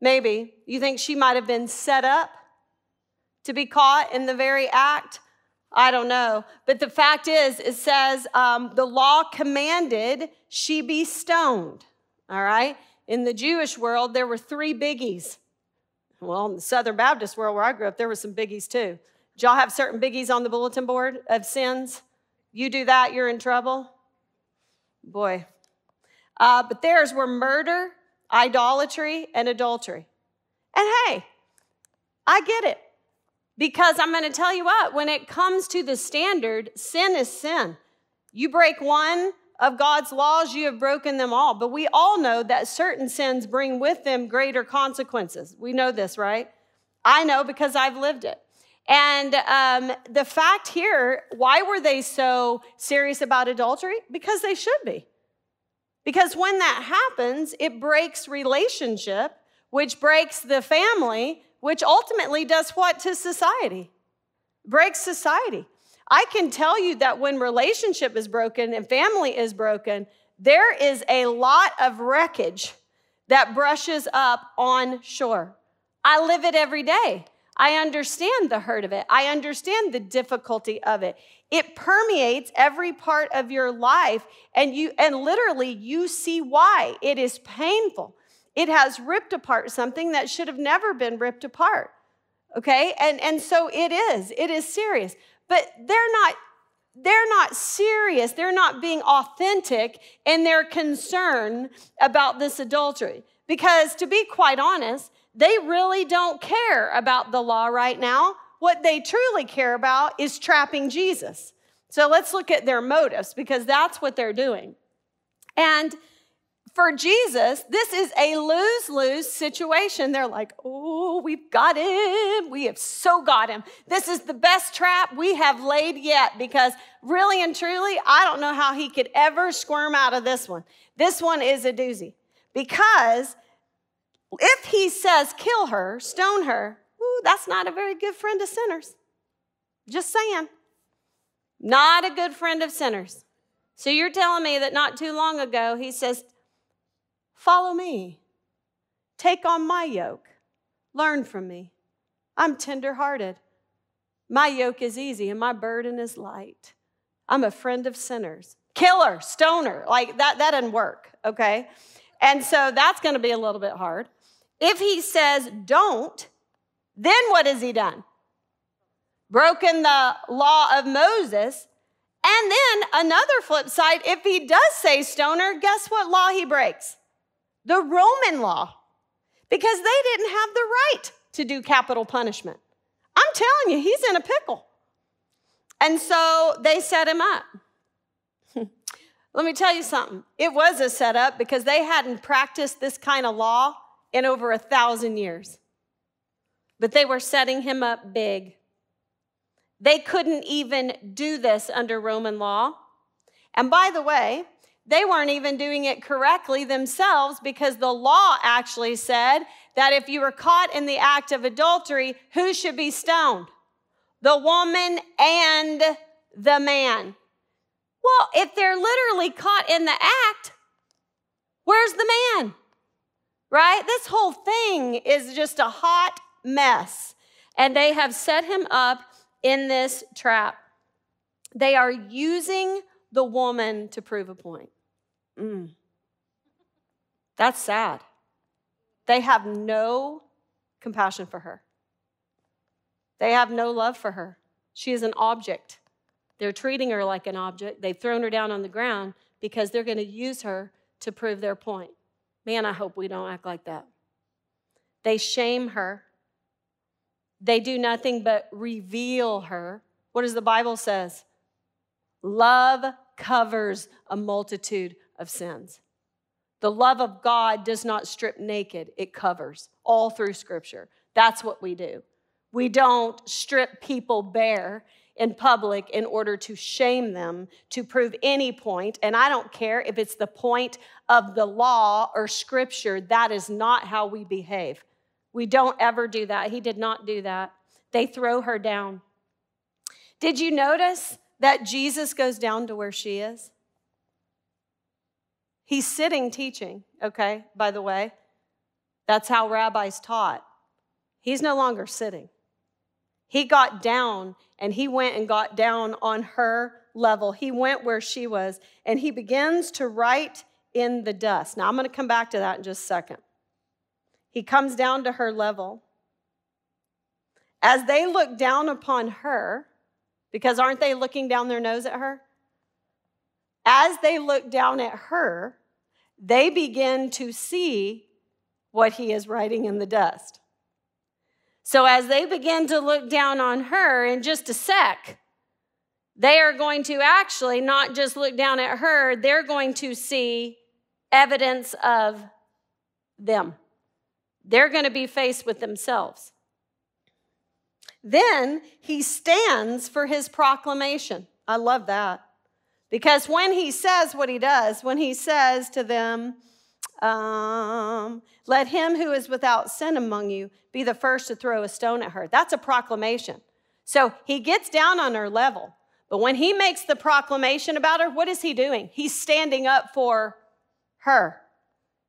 Maybe. You think she might have been set up to be caught in the very act? I don't know. But the fact is, it says um, the law commanded she be stoned. All right? In the Jewish world, there were three biggies. Well, in the Southern Baptist world where I grew up, there were some biggies too. Did y'all have certain biggies on the bulletin board of sins? You do that, you're in trouble. Boy. Uh, but theirs were murder, idolatry, and adultery. And hey, I get it. Because I'm going to tell you what, when it comes to the standard, sin is sin. You break one, of God's laws, you have broken them all. But we all know that certain sins bring with them greater consequences. We know this, right? I know because I've lived it. And um, the fact here, why were they so serious about adultery? Because they should be. Because when that happens, it breaks relationship, which breaks the family, which ultimately does what to society? Breaks society. I can tell you that when relationship is broken and family is broken, there is a lot of wreckage that brushes up on shore. I live it every day. I understand the hurt of it. I understand the difficulty of it. It permeates every part of your life and you and literally you see why it is painful. It has ripped apart something that should have never been ripped apart. Okay? And and so it is. It is serious but they're not they're not serious. They're not being authentic in their concern about this adultery. Because to be quite honest, they really don't care about the law right now. What they truly care about is trapping Jesus. So let's look at their motives because that's what they're doing. And for Jesus, this is a lose lose situation. They're like, oh, we've got him. We have so got him. This is the best trap we have laid yet because really and truly, I don't know how he could ever squirm out of this one. This one is a doozy because if he says kill her, stone her, ooh, that's not a very good friend of sinners. Just saying. Not a good friend of sinners. So you're telling me that not too long ago he says, Follow me. Take on my yoke. Learn from me. I'm tenderhearted. My yoke is easy and my burden is light. I'm a friend of sinners. Killer, stoner, like that, that doesn't work, okay? And so that's gonna be a little bit hard. If he says don't, then what has he done? Broken the law of Moses. And then another flip side, if he does say stoner, guess what law he breaks? The Roman law because they didn't have the right to do capital punishment. I'm telling you, he's in a pickle. And so they set him up. (laughs) Let me tell you something. It was a setup because they hadn't practiced this kind of law in over a thousand years. But they were setting him up big. They couldn't even do this under Roman law. And by the way, they weren't even doing it correctly themselves because the law actually said that if you were caught in the act of adultery, who should be stoned? The woman and the man. Well, if they're literally caught in the act, where's the man? Right? This whole thing is just a hot mess. And they have set him up in this trap. They are using the woman to prove a point. Mm. That's sad. They have no compassion for her. They have no love for her. She is an object. They're treating her like an object. They've thrown her down on the ground because they're going to use her to prove their point. Man, I hope we don't act like that. They shame her. They do nothing but reveal her. What does the Bible says? Love covers a multitude of sins. The love of God does not strip naked, it covers all through Scripture. That's what we do. We don't strip people bare in public in order to shame them to prove any point. And I don't care if it's the point of the law or Scripture, that is not how we behave. We don't ever do that. He did not do that. They throw her down. Did you notice that Jesus goes down to where she is? He's sitting teaching, okay, by the way. That's how rabbis taught. He's no longer sitting. He got down and he went and got down on her level. He went where she was and he begins to write in the dust. Now, I'm going to come back to that in just a second. He comes down to her level. As they look down upon her, because aren't they looking down their nose at her? As they look down at her, they begin to see what he is writing in the dust. So, as they begin to look down on her in just a sec, they are going to actually not just look down at her, they're going to see evidence of them. They're going to be faced with themselves. Then he stands for his proclamation. I love that. Because when he says what he does, when he says to them, um, let him who is without sin among you be the first to throw a stone at her. That's a proclamation. So he gets down on her level. But when he makes the proclamation about her, what is he doing? He's standing up for her.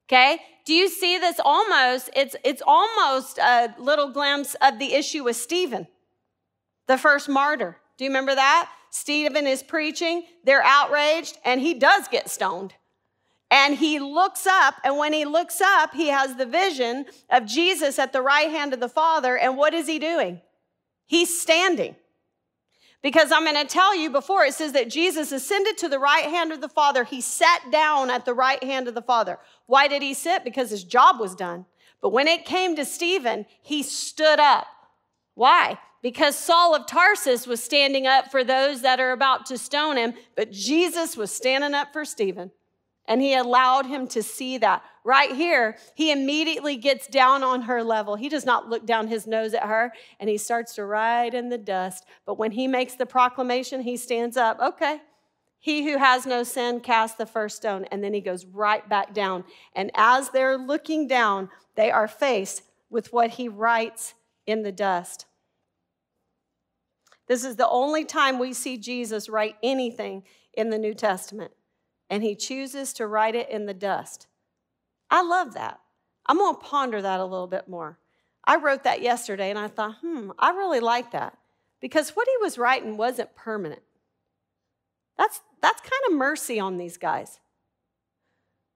Okay? Do you see this almost? It's, it's almost a little glimpse of the issue with Stephen, the first martyr. Do you remember that? Stephen is preaching, they're outraged, and he does get stoned. And he looks up, and when he looks up, he has the vision of Jesus at the right hand of the Father. And what is he doing? He's standing. Because I'm going to tell you before, it says that Jesus ascended to the right hand of the Father. He sat down at the right hand of the Father. Why did he sit? Because his job was done. But when it came to Stephen, he stood up. Why? Because Saul of Tarsus was standing up for those that are about to stone him, but Jesus was standing up for Stephen. And he allowed him to see that. Right here, he immediately gets down on her level. He does not look down his nose at her and he starts to ride in the dust. But when he makes the proclamation, he stands up. Okay, he who has no sin cast the first stone. And then he goes right back down. And as they're looking down, they are faced with what he writes in the dust. This is the only time we see Jesus write anything in the New Testament, and he chooses to write it in the dust. I love that. I'm going to ponder that a little bit more. I wrote that yesterday and I thought, hmm, I really like that because what he was writing wasn't permanent. That's, that's kind of mercy on these guys.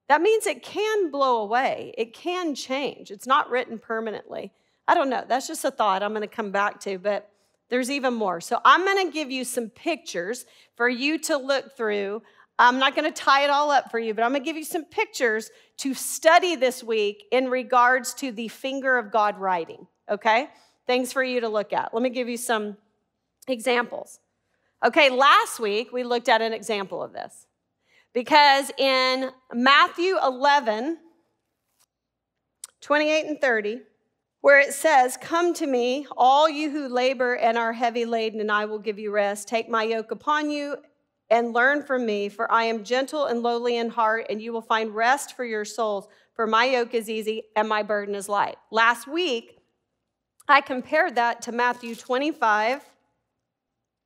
That means it can blow away, it can change. It's not written permanently. I don't know. That's just a thought I'm going to come back to, but there's even more. So I'm going to give you some pictures for you to look through. I'm not going to tie it all up for you, but I'm going to give you some pictures to study this week in regards to the finger of God writing, okay? Things for you to look at. Let me give you some examples. Okay, last week we looked at an example of this because in Matthew 11, 28 and 30, where it says, Come to me, all you who labor and are heavy laden, and I will give you rest. Take my yoke upon you and learn from me, for I am gentle and lowly in heart, and you will find rest for your souls. For my yoke is easy and my burden is light. Last week, I compared that to Matthew 25.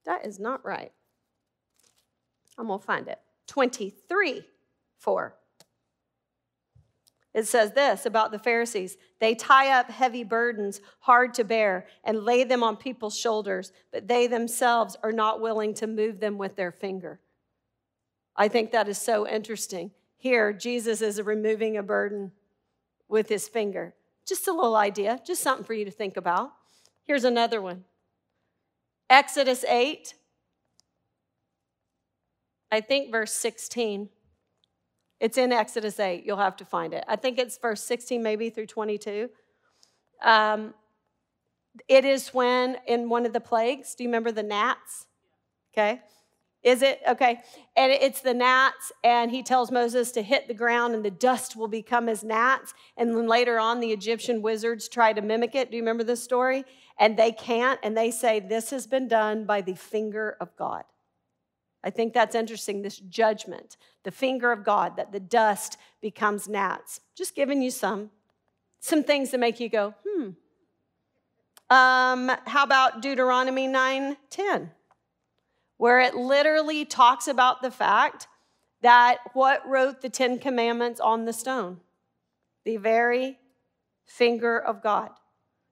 That is not right. I'm going to find it. 23, 4. It says this about the Pharisees they tie up heavy burdens, hard to bear, and lay them on people's shoulders, but they themselves are not willing to move them with their finger. I think that is so interesting. Here, Jesus is removing a burden with his finger. Just a little idea, just something for you to think about. Here's another one Exodus 8, I think verse 16. It's in Exodus 8. You'll have to find it. I think it's verse 16, maybe through 22. Um, it is when in one of the plagues, do you remember the gnats? Okay. Is it? Okay. And it's the gnats, and he tells Moses to hit the ground, and the dust will become as gnats. And then later on, the Egyptian wizards try to mimic it. Do you remember this story? And they can't, and they say, This has been done by the finger of God. I think that's interesting, this judgment, the finger of God, that the dust becomes gnats. Just giving you some, some things to make you go, hmm. Um, how about Deuteronomy 9 10, where it literally talks about the fact that what wrote the Ten Commandments on the stone? The very finger of God.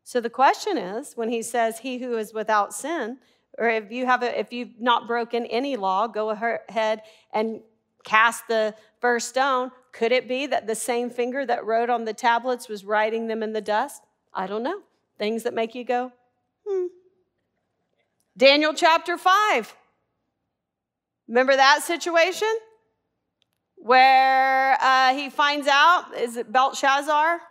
So the question is when he says, He who is without sin, or if you have a, if you've not broken any law, go ahead and cast the first stone. Could it be that the same finger that wrote on the tablets was writing them in the dust? I don't know. Things that make you go, hmm. Daniel chapter 5. Remember that situation? Where uh, he finds out, is it Belshazzar?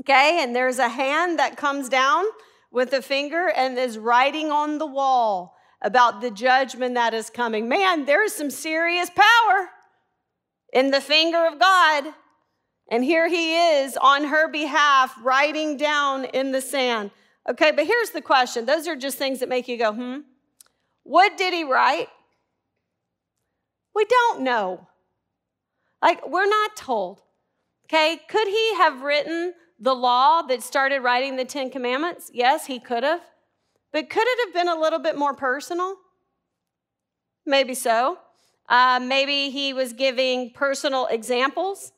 Okay, and there's a hand that comes down with a finger and is writing on the wall about the judgment that is coming. Man, there is some serious power in the finger of God. And here he is on her behalf, writing down in the sand. Okay, but here's the question. Those are just things that make you go, hmm. What did he write? We don't know. Like, we're not told. Okay, could he have written the law that started writing the Ten Commandments? Yes, he could have. But could it have been a little bit more personal? Maybe so. Uh, maybe he was giving personal examples,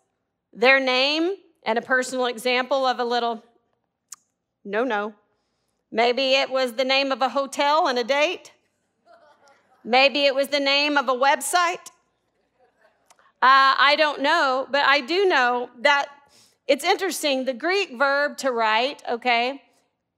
their name, and a personal example of a little no, no. Maybe it was the name of a hotel and a date. Maybe it was the name of a website. Uh, I don't know, but I do know that it's interesting, the Greek verb to write, okay,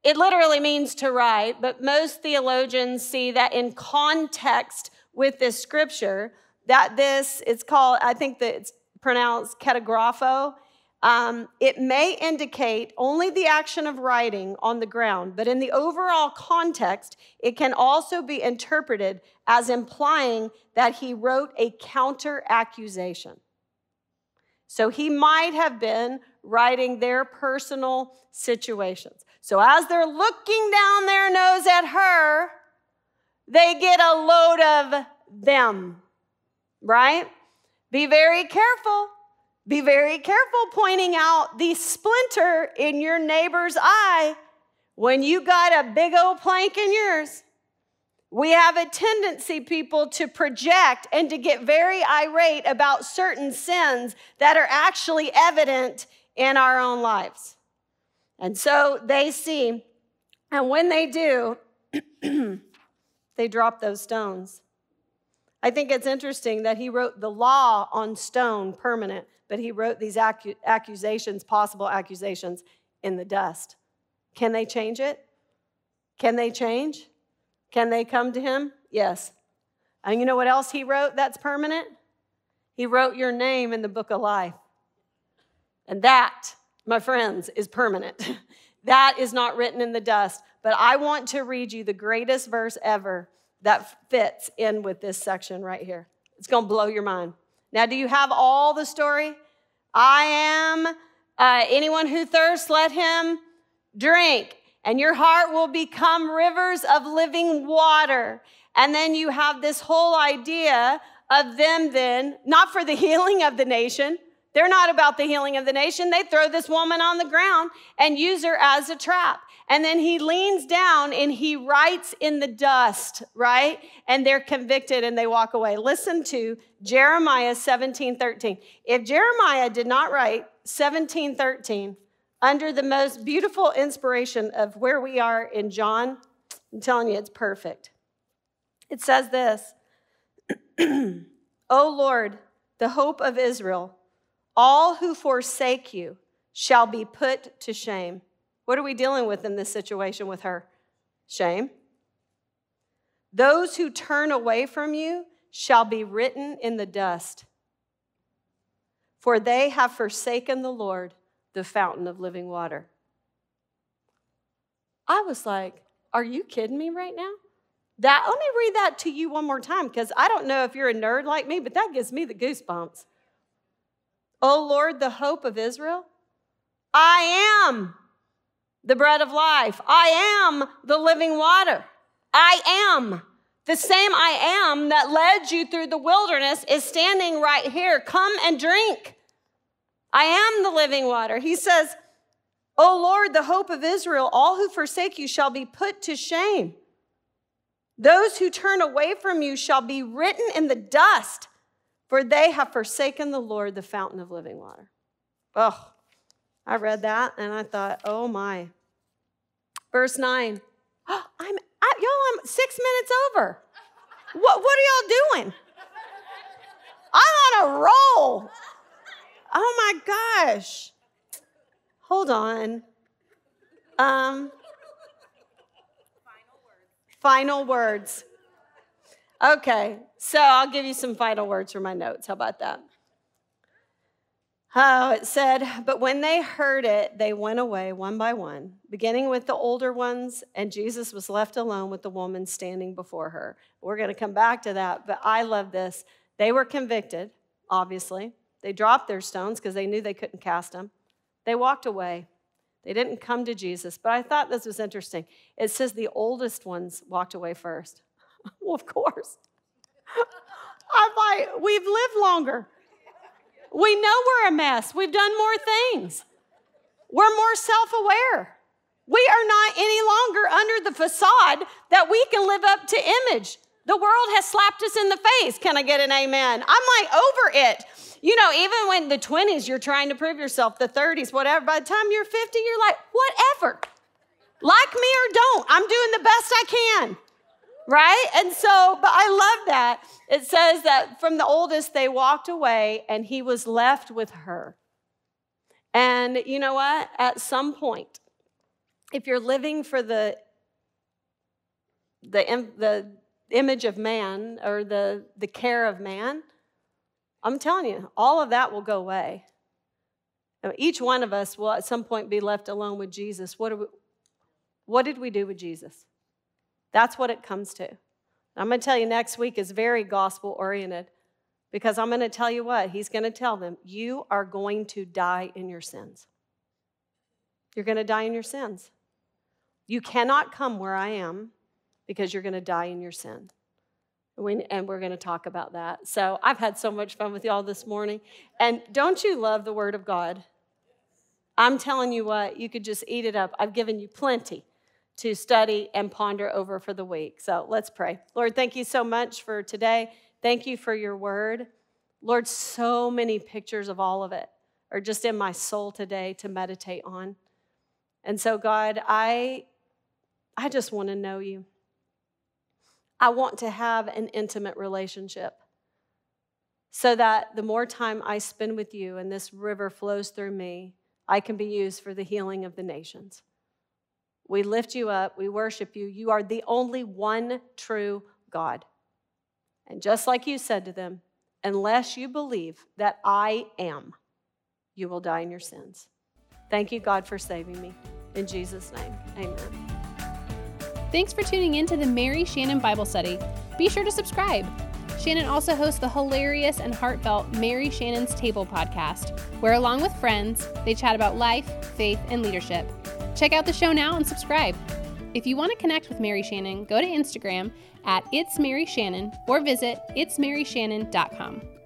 it literally means to write, but most theologians see that in context with this scripture, that this, it's called, I think that it's pronounced katagrapho. Um, it may indicate only the action of writing on the ground, but in the overall context, it can also be interpreted as implying that he wrote a counter accusation. So he might have been writing their personal situations. So as they're looking down their nose at her, they get a load of them, right? Be very careful. Be very careful pointing out the splinter in your neighbor's eye when you got a big old plank in yours. We have a tendency, people, to project and to get very irate about certain sins that are actually evident in our own lives. And so they see, and when they do, (clears throat) they drop those stones. I think it's interesting that he wrote the law on stone, permanent, but he wrote these accu- accusations, possible accusations, in the dust. Can they change it? Can they change? Can they come to him? Yes. And you know what else he wrote that's permanent? He wrote your name in the book of life. And that, my friends, is permanent. (laughs) that is not written in the dust. But I want to read you the greatest verse ever that fits in with this section right here. It's going to blow your mind. Now, do you have all the story? I am uh, anyone who thirsts, let him drink and your heart will become rivers of living water. And then you have this whole idea of them then, not for the (laughs) healing of the nation. They're not about the healing of the nation. They throw this woman on the ground and use her as a trap. And then he leans down and he writes in the dust, right? And they're convicted and they walk away. Listen to Jeremiah 17 13. If Jeremiah did not write 17 13, under the most beautiful inspiration of where we are in John. I'm telling you, it's perfect. It says this (clears throat) O Lord, the hope of Israel, all who forsake you shall be put to shame. What are we dealing with in this situation with her? Shame. Those who turn away from you shall be written in the dust, for they have forsaken the Lord the fountain of living water. I was like, Are you kidding me right now? That, let me read that to you one more time because I don't know if you're a nerd like me, but that gives me the goosebumps. Oh Lord, the hope of Israel, I am the bread of life. I am the living water. I am. The same I am that led you through the wilderness is standing right here. Come and drink. I am the living water. He says, O Lord, the hope of Israel, all who forsake you shall be put to shame. Those who turn away from you shall be written in the dust, for they have forsaken the Lord, the fountain of living water. Oh, I read that and I thought, oh my. Verse 9. Oh, (gasps) I'm I, y'all, I'm six minutes over. What, what are y'all doing? I'm on a roll. Oh my gosh. Hold on. Um, final words. Okay, so I'll give you some final words for my notes. How about that? Oh, it said, but when they heard it, they went away one by one, beginning with the older ones, and Jesus was left alone with the woman standing before her. We're going to come back to that, but I love this. They were convicted, obviously. They dropped their stones because they knew they couldn't cast them. They walked away. They didn't come to Jesus. But I thought this was interesting. It says the oldest ones walked away first. (laughs) well, of course. (laughs) I'm like, we've lived longer. We know we're a mess. We've done more things. We're more self aware. We are not any longer under the facade that we can live up to image. The world has slapped us in the face. Can I get an amen? I'm like over it. You know, even when the 20s, you're trying to prove yourself, the 30s, whatever, by the time you're 50, you're like, whatever. Like me or don't, I'm doing the best I can. Right? And so, but I love that. It says that from the oldest, they walked away and he was left with her. And you know what? At some point, if you're living for the the, the image of man or the, the care of man, I'm telling you, all of that will go away. Each one of us will at some point be left alone with Jesus. What, we, what did we do with Jesus? That's what it comes to. I'm going to tell you next week is very gospel oriented. Because I'm going to tell you what, he's going to tell them, you are going to die in your sins. You're going to die in your sins. You cannot come where I am because you're going to die in your sin. And we're going to talk about that. So I've had so much fun with y'all this morning. And don't you love the Word of God? I'm telling you what, you could just eat it up. I've given you plenty to study and ponder over for the week. So let's pray. Lord, thank you so much for today. Thank you for your word. Lord, so many pictures of all of it are just in my soul today to meditate on. And so, God, I, I just want to know you. I want to have an intimate relationship so that the more time I spend with you and this river flows through me, I can be used for the healing of the nations. We lift you up, we worship you. You are the only one true God. And just like you said to them, unless you believe that I am, you will die in your sins. Thank you, God, for saving me. In Jesus' name, amen. Thanks for tuning in to the Mary Shannon Bible Study. Be sure to subscribe. Shannon also hosts the hilarious and heartfelt Mary Shannon's Table podcast, where, along with friends, they chat about life, faith, and leadership. Check out the show now and subscribe. If you want to connect with Mary Shannon, go to Instagram at It's Mary Shannon or visit itsmaryshannon.com.